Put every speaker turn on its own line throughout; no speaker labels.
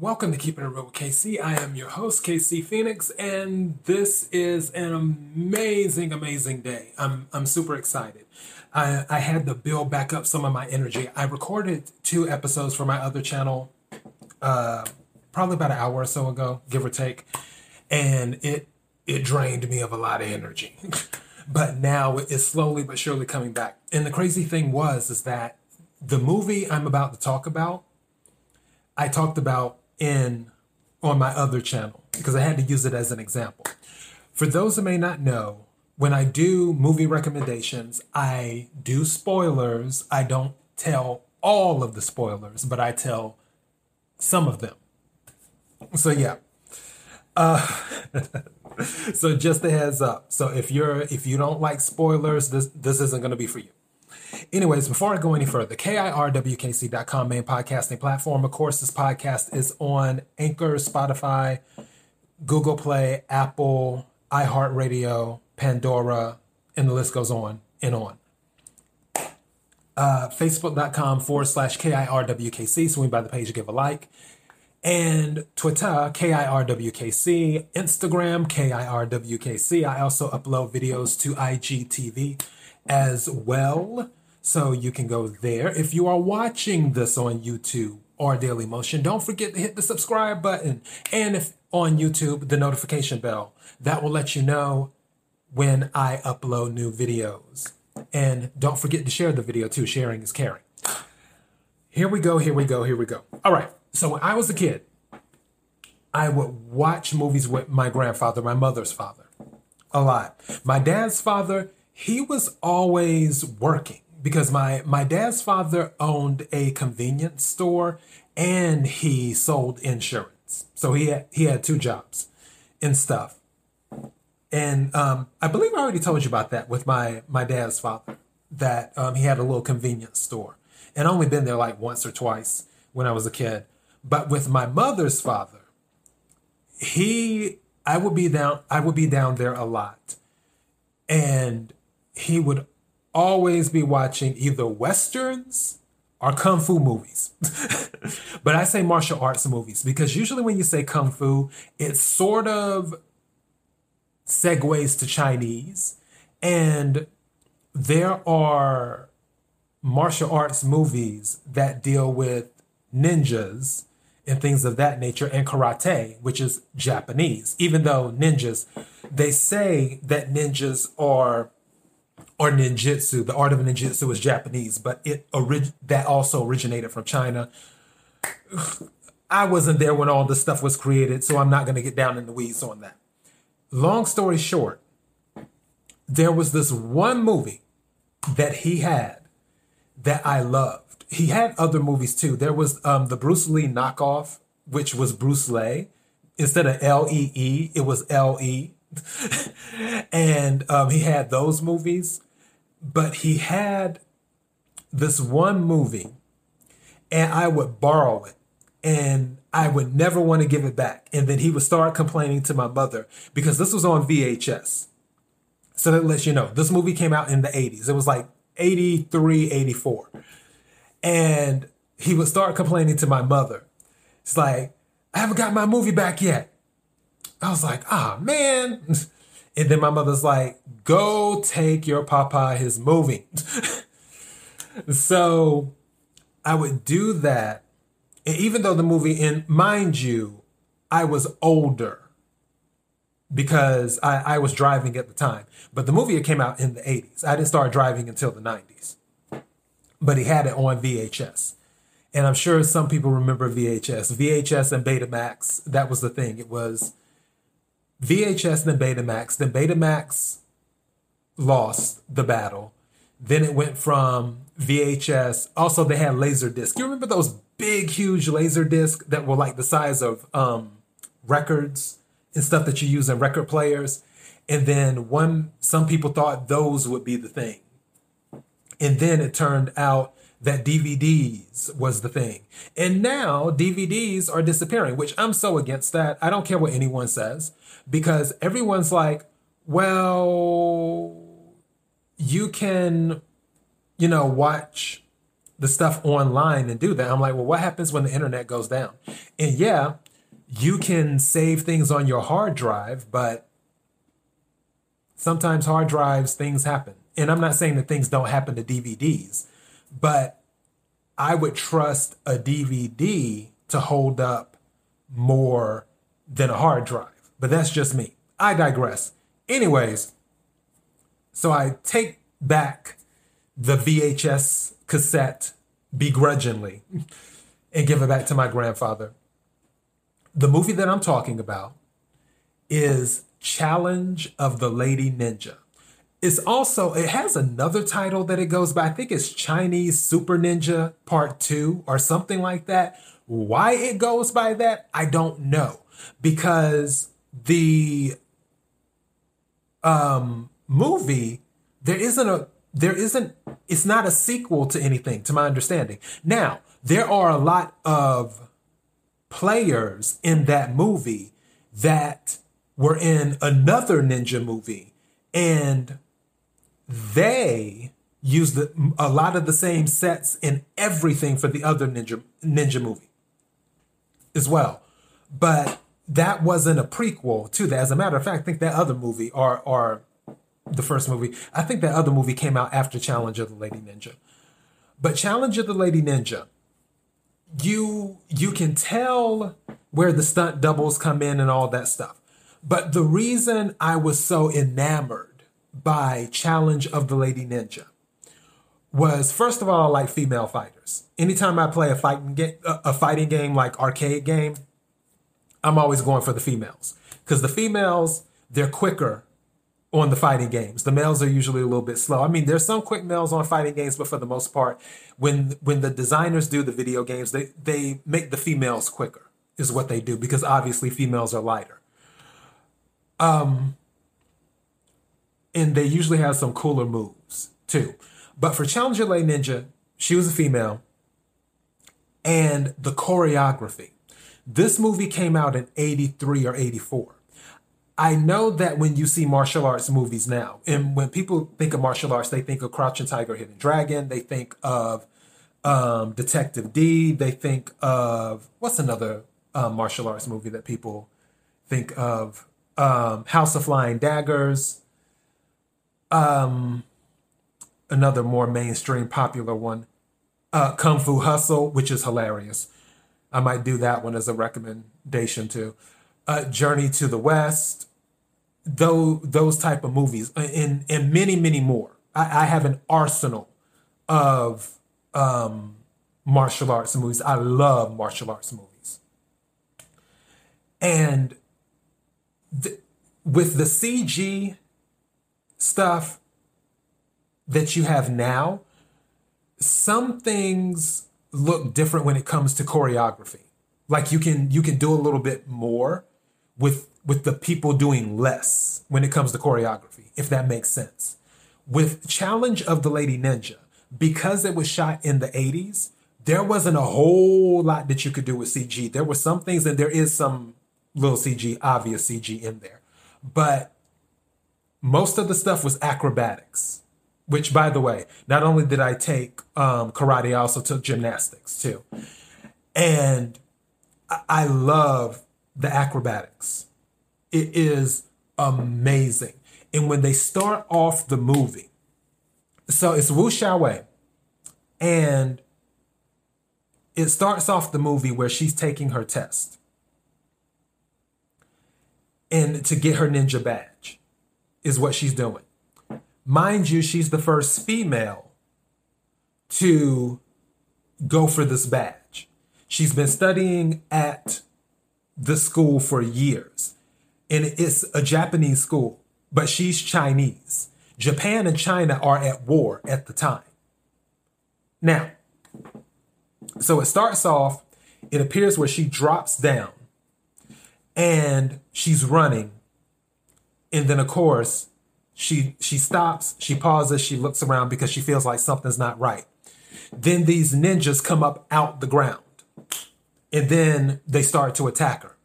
Welcome to Keeping It Real with KC. I am your host, KC Phoenix, and this is an amazing, amazing day. I'm I'm super excited. I, I had to build back up some of my energy. I recorded two episodes for my other channel, uh, probably about an hour or so ago, give or take, and it it drained me of a lot of energy. but now it's slowly but surely coming back. And the crazy thing was is that the movie I'm about to talk about, I talked about in on my other channel because I had to use it as an example. For those that may not know, when I do movie recommendations, I do spoilers. I don't tell all of the spoilers, but I tell some of them. So yeah. Uh, so just a heads up. So if you're if you don't like spoilers, this this isn't going to be for you. Anyways, before I go any further, KIRWKC.com main podcasting platform. Of course, this podcast is on Anchor, Spotify, Google Play, Apple, iHeartRadio, Pandora, and the list goes on and on. Uh, Facebook.com forward slash KIRWKC. Swing by the page, give a like. And Twitter, KIRWKC. Instagram, KIRWKC. I also upload videos to IGTV as well. So you can go there. If you are watching this on YouTube or Daily Motion, don't forget to hit the subscribe button. And if on YouTube, the notification bell. That will let you know when I upload new videos. And don't forget to share the video too. Sharing is caring. Here we go, here we go, here we go. All right. So when I was a kid, I would watch movies with my grandfather, my mother's father, a lot. My dad's father, he was always working because my my dad's father owned a convenience store and he sold insurance. So he had, he had two jobs and stuff. And um, I believe I already told you about that with my my dad's father that um, he had a little convenience store and only been there like once or twice when I was a kid. But with my mother's father, he I would be down I would be down there a lot. And he would always be watching either westerns or kung fu movies. but I say martial arts movies because usually when you say kung fu, it sort of segues to Chinese. And there are martial arts movies that deal with ninjas and things of that nature and karate, which is Japanese. Even though ninjas, they say that ninjas are or ninjutsu. The art of ninjutsu is Japanese, but it orig- that also originated from China. I wasn't there when all this stuff was created, so I'm not going to get down in the weeds on that. Long story short, there was this one movie that he had that I loved. He had other movies too. There was um, the Bruce Lee knockoff, which was Bruce Lee. Instead of L E E, it was L E. and um, he had those movies but he had this one movie and I would borrow it and I would never want to give it back. And then he would start complaining to my mother because this was on VHS. So that lets you know this movie came out in the 80s. It was like 83, 84. And he would start complaining to my mother. It's like, I haven't got my movie back yet. I was like, ah, oh, man. And then my mother's like, go take your papa his movie. so I would do that. And even though the movie, and mind you, I was older because I, I was driving at the time. But the movie came out in the 80s. I didn't start driving until the 90s. But he had it on VHS. And I'm sure some people remember VHS. VHS and Betamax, that was the thing. It was VHS, then Betamax. Then Betamax lost the battle. Then it went from VHS. Also, they had laser disc. You remember those big, huge laser discs that were like the size of um, records and stuff that you use in record players. And then one, some people thought those would be the thing. And then it turned out that DVDs was the thing. And now DVDs are disappearing, which I'm so against that. I don't care what anyone says because everyone's like, well, you can, you know, watch the stuff online and do that. I'm like, well, what happens when the internet goes down? And yeah, you can save things on your hard drive, but sometimes hard drives, things happen. And I'm not saying that things don't happen to DVDs, but I would trust a DVD to hold up more than a hard drive. But that's just me. I digress. Anyways, so I take back the VHS cassette begrudgingly and give it back to my grandfather. The movie that I'm talking about is Challenge of the Lady Ninja. It's also, it has another title that it goes by. I think it's Chinese Super Ninja Part 2 or something like that. Why it goes by that, I don't know. Because the um, movie, there isn't a there isn't it's not a sequel to anything to my understanding now there are a lot of players in that movie that were in another ninja movie and they used the, a lot of the same sets and everything for the other ninja ninja movie as well but that wasn't a prequel to that as a matter of fact i think that other movie or or the first movie. I think that other movie came out after Challenge of the Lady Ninja. But Challenge of the Lady Ninja, you you can tell where the stunt doubles come in and all that stuff. But the reason I was so enamored by Challenge of the Lady Ninja was first of all, like female fighters. Anytime I play a fighting game, a fighting game like arcade game, I'm always going for the females because the females they're quicker on the fighting games. The males are usually a little bit slow. I mean, there's some quick males on fighting games, but for the most part, when when the designers do the video games, they they make the females quicker is what they do because obviously females are lighter. Um and they usually have some cooler moves too. But for Challenger Lay Ninja, she was a female and the choreography. This movie came out in 83 or 84. I know that when you see martial arts movies now, and when people think of martial arts, they think of Crouching Tiger, Hidden Dragon. They think of um, Detective Dee. They think of what's another um, martial arts movie that people think of? Um, House of Flying Daggers. Um, another more mainstream popular one, uh, Kung Fu Hustle, which is hilarious. I might do that one as a recommendation too. Uh, Journey to the West, those those type of movies and and many many more. I, I have an arsenal of um, martial arts movies. I love martial arts movies, and th- with the CG stuff that you have now, some things look different when it comes to choreography. Like you can you can do a little bit more with with the people doing less when it comes to choreography, if that makes sense. With Challenge of the Lady Ninja, because it was shot in the 80s, there wasn't a whole lot that you could do with CG. There were some things, and there is some little CG, obvious CG in there. But most of the stuff was acrobatics, which, by the way, not only did I take um, karate, I also took gymnastics too. And I love the acrobatics. It is amazing. And when they start off the movie, so it's Wu Xiaowei, and it starts off the movie where she's taking her test and to get her ninja badge is what she's doing. Mind you, she's the first female to go for this badge. She's been studying at the school for years. And it's a Japanese school, but she's Chinese. Japan and China are at war at the time. Now, so it starts off, it appears where she drops down and she's running. And then of course, she she stops, she pauses, she looks around because she feels like something's not right. Then these ninjas come up out the ground and then they start to attack her.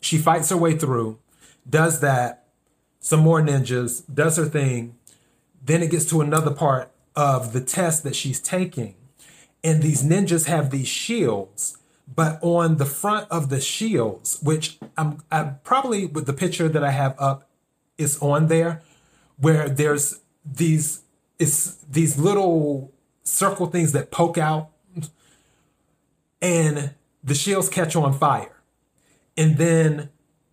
She fights her way through, does that, some more ninjas, does her thing. Then it gets to another part of the test that she's taking. And these ninjas have these shields, but on the front of the shields, which I'm, I'm probably with the picture that I have up is on there, where there's these it's these little circle things that poke out and the shields catch on fire. And then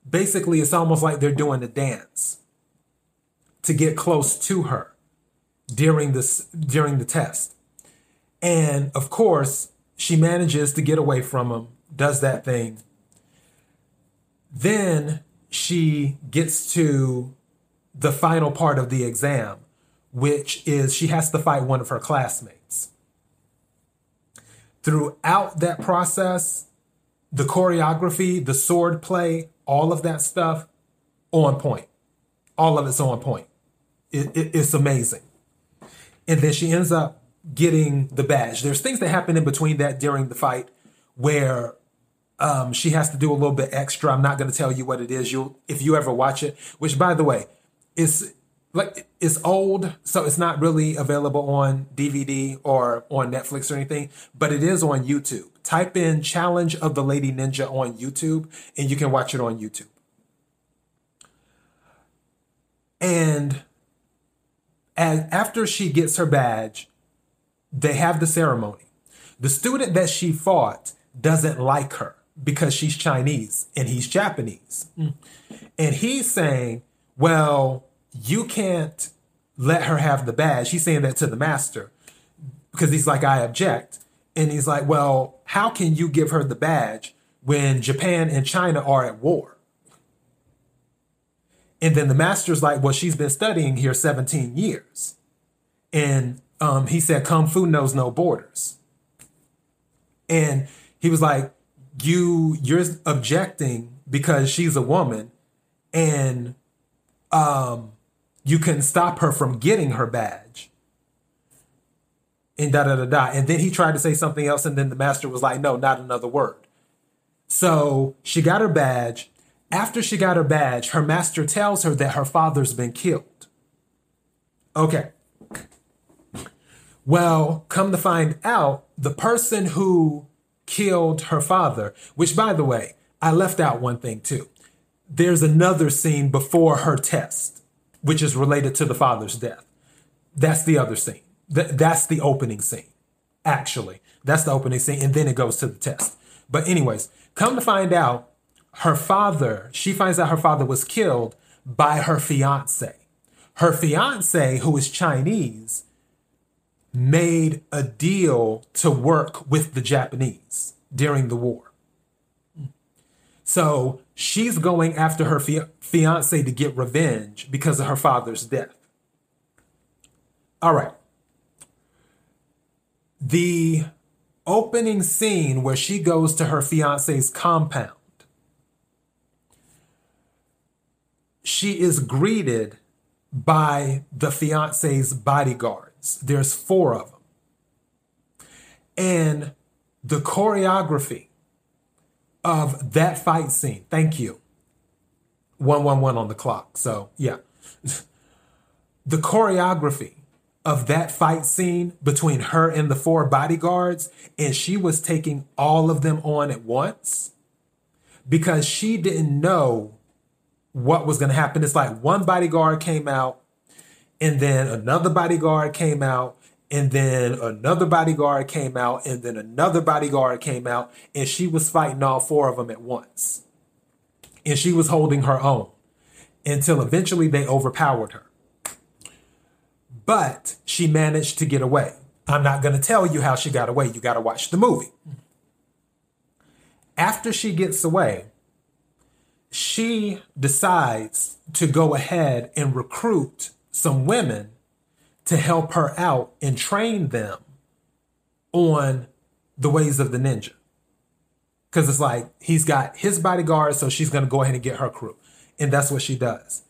basically it's almost like they're doing a dance to get close to her during this during the test. And of course, she manages to get away from him, does that thing. Then she gets to the final part of the exam, which is she has to fight one of her classmates. Throughout that process, the choreography, the sword play, all of that stuff on point. All of it's on point. It, it, it's amazing. And then she ends up getting the badge. There's things that happen in between that during the fight where um, she has to do a little bit extra. I'm not going to tell you what it is. You'll if you ever watch it. Which, by the way, is like it's old, so it's not really available on DVD or on Netflix or anything, but it is on YouTube. Type in Challenge of the Lady Ninja on YouTube and you can watch it on YouTube. And as, after she gets her badge, they have the ceremony. The student that she fought doesn't like her because she's Chinese and he's Japanese. Mm. And he's saying, well, you can't let her have the badge. He's saying that to the master because he's like, I object. And he's like, well, how can you give her the badge when Japan and China are at war? And then the master's like, well, she's been studying here 17 years. And um, he said, Kung Fu knows no borders. And he was like, you, you're objecting because she's a woman and um, you can stop her from getting her badge. And da da da da. And then he tried to say something else, and then the master was like, no, not another word. So she got her badge. After she got her badge, her master tells her that her father's been killed. Okay. Well, come to find out, the person who killed her father, which by the way, I left out one thing too. There's another scene before her test which is related to the father's death. That's the other scene. Th- that's the opening scene, actually. That's the opening scene. And then it goes to the test. But, anyways, come to find out, her father, she finds out her father was killed by her fiance. Her fiance, who is Chinese, made a deal to work with the Japanese during the war. So she's going after her fiance to get revenge because of her father's death. All right. The opening scene where she goes to her fiance's compound, she is greeted by the fiance's bodyguards. There's four of them. And the choreography of that fight scene. Thank you. 111 on the clock. So, yeah. the choreography of that fight scene between her and the four bodyguards, and she was taking all of them on at once because she didn't know what was going to happen. It's like one bodyguard came out, and then another bodyguard came out, and then another bodyguard came out, and then another bodyguard came out, and she was fighting all four of them at once. And she was holding her own until eventually they overpowered her. But she managed to get away. I'm not going to tell you how she got away. You got to watch the movie. After she gets away, she decides to go ahead and recruit some women to help her out and train them on the ways of the ninja. Because it's like he's got his bodyguard, so she's going to go ahead and get her crew. And that's what she does.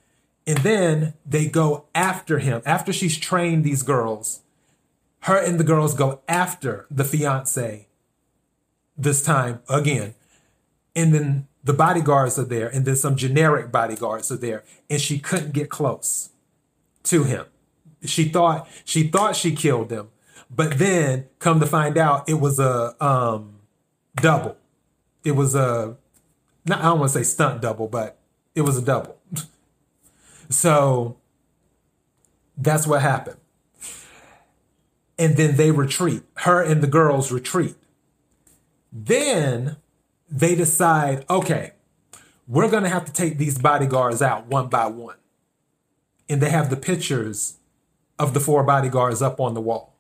And then they go after him. After she's trained these girls, her and the girls go after the fiance this time again. And then the bodyguards are there, and then some generic bodyguards are there. And she couldn't get close to him she thought she thought she killed him, but then come to find out it was a um, double. It was a not I don't want to say stunt double, but it was a double. so that's what happened. And then they retreat. Her and the girls retreat. Then they decide, okay, we're going to have to take these bodyguards out one by one. And they have the pictures of the four bodyguards up on the wall.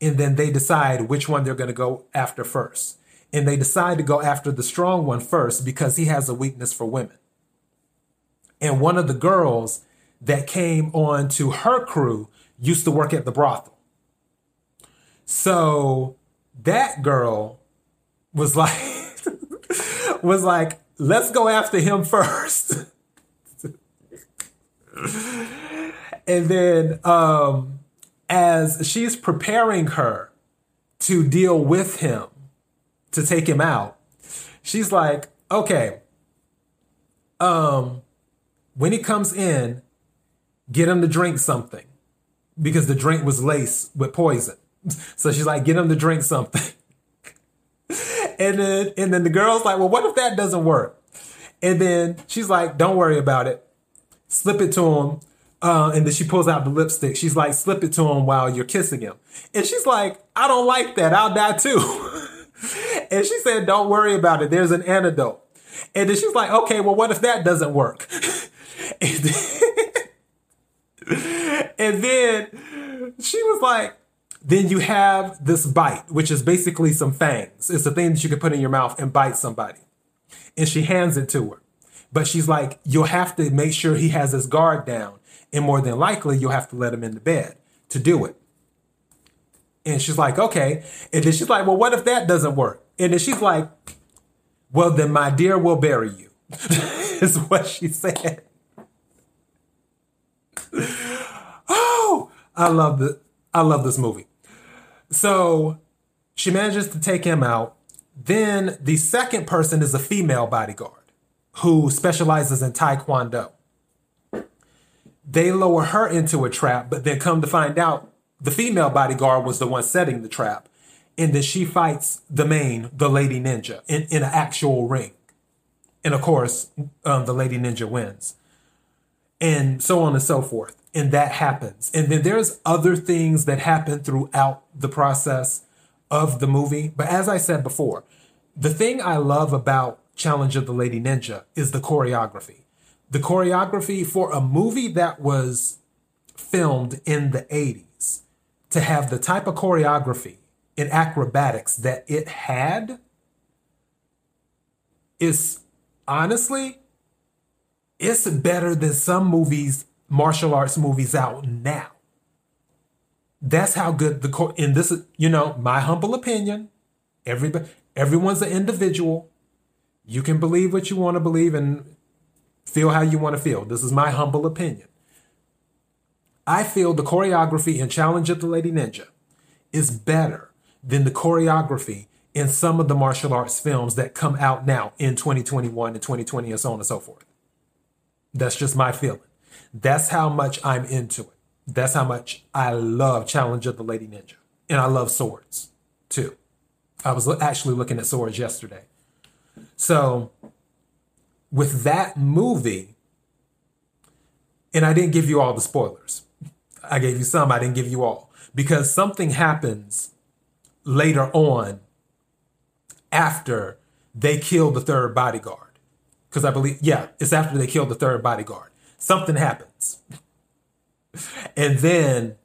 And then they decide which one they're going to go after first. And they decide to go after the strong one first because he has a weakness for women. And one of the girls that came on to her crew used to work at the brothel. So that girl was like, was like, let's go after him first. and then um, as she's preparing her to deal with him, to take him out, she's like, okay, um, when he comes in, get him to drink something because the drink was laced with poison. So she's like, get him to drink something. and then and then the girl's like, well, what if that doesn't work? And then she's like, don't worry about it. Slip it to him. Uh, and then she pulls out the lipstick. She's like, slip it to him while you're kissing him. And she's like, I don't like that. I'll die too. and she said, don't worry about it. There's an antidote. And then she's like, okay, well, what if that doesn't work? and, then, and then she was like, then you have this bite, which is basically some fangs. It's a thing that you can put in your mouth and bite somebody. And she hands it to her. But she's like, you'll have to make sure he has his guard down. And more than likely, you'll have to let him in the bed to do it. And she's like, okay. And then she's like, well, what if that doesn't work? And then she's like, well, then my dear will bury you, is what she said. oh, I love the I love this movie. So she manages to take him out. Then the second person is a female bodyguard who specializes in Taekwondo. They lower her into a trap, but then come to find out the female bodyguard was the one setting the trap. And then she fights the main, the lady ninja, in, in an actual ring. And of course, um, the lady ninja wins. And so on and so forth and that happens. And then there's other things that happen throughout the process of the movie. But as I said before, the thing I love about Challenge of the Lady Ninja is the choreography. The choreography for a movie that was filmed in the 80s to have the type of choreography and acrobatics that it had is honestly it's better than some movies martial arts movies out now. That's how good the court. And this is, you know, my humble opinion. Everybody, everyone's an individual. You can believe what you want to believe and feel how you want to feel. This is my humble opinion. I feel the choreography in Challenge of the Lady Ninja is better than the choreography in some of the martial arts films that come out now in 2021 and 2020 and so on and so forth. That's just my feeling. That's how much I'm into it. That's how much I love Challenge of the Lady Ninja. And I love swords too. I was actually looking at swords yesterday. So, with that movie, and I didn't give you all the spoilers. I gave you some, I didn't give you all. Because something happens later on after they kill the third bodyguard. Because I believe, yeah, it's after they kill the third bodyguard something happens. And then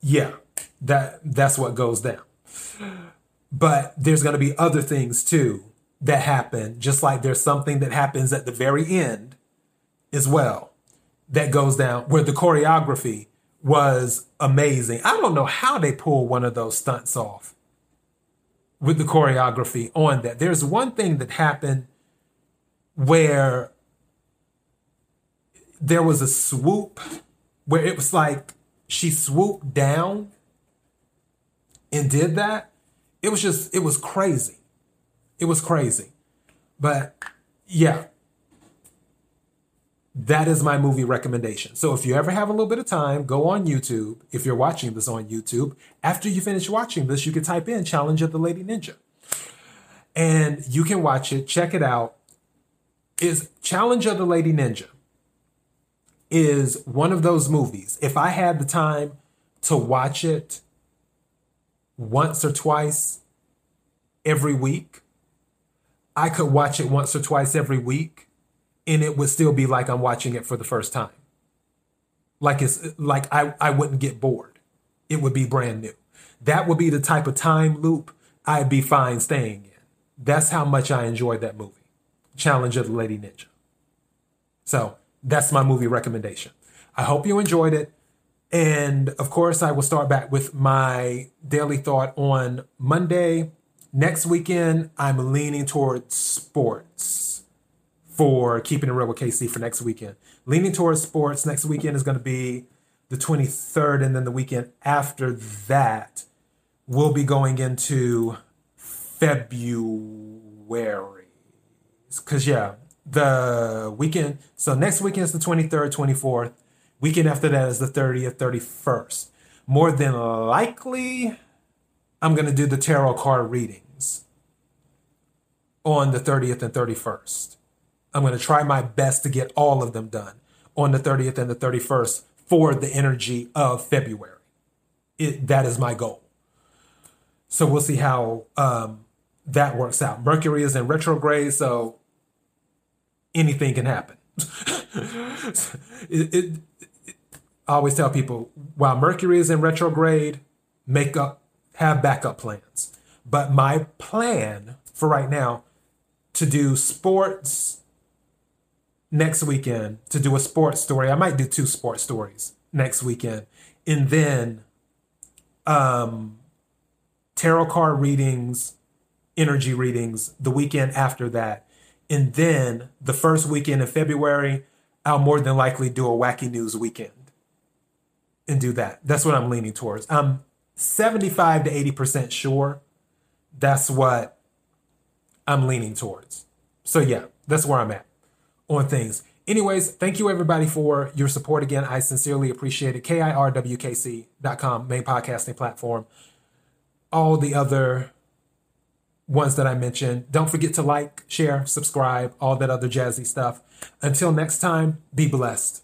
yeah, that that's what goes down. But there's going to be other things too that happen, just like there's something that happens at the very end as well that goes down where the choreography was amazing. I don't know how they pull one of those stunts off with the choreography on that. There's one thing that happened where there was a swoop where it was like she swooped down and did that. It was just, it was crazy. It was crazy. But yeah, that is my movie recommendation. So if you ever have a little bit of time, go on YouTube. If you're watching this on YouTube, after you finish watching this, you can type in Challenge of the Lady Ninja. And you can watch it, check it out. Is Challenge of the Lady Ninja is one of those movies. If I had the time to watch it once or twice every week, I could watch it once or twice every week and it would still be like I'm watching it for the first time. Like it's like I, I wouldn't get bored. It would be brand new. That would be the type of time loop I'd be fine staying in. That's how much I enjoyed that movie. Challenge of the Lady Ninja. So that's my movie recommendation. I hope you enjoyed it. And of course, I will start back with my daily thought on Monday. Next weekend, I'm leaning towards sports for keeping it real with KC for next weekend. Leaning towards sports next weekend is going to be the 23rd, and then the weekend after that, we'll be going into February. Because, yeah, the weekend, so next weekend is the 23rd, 24th. Weekend after that is the 30th, 31st. More than likely, I'm going to do the tarot card readings on the 30th and 31st. I'm going to try my best to get all of them done on the 30th and the 31st for the energy of February. It, that is my goal. So we'll see how um, that works out. Mercury is in retrograde, so anything can happen. it, it, I always tell people while Mercury is in retrograde, make up, have backup plans. But my plan for right now to do sports next weekend to do a sports story. I might do two sports stories next weekend. And then um, tarot card readings, energy readings the weekend after that. And then the first weekend in February, I'll more than likely do a wacky news weekend and do that. That's what I'm leaning towards. I'm 75 to 80% sure that's what I'm leaning towards. So, yeah, that's where I'm at on things. Anyways, thank you everybody for your support again. I sincerely appreciate it. KIRWKC.com, main podcasting platform. All the other ones that I mentioned. Don't forget to like, share, subscribe, all that other jazzy stuff. Until next time, be blessed.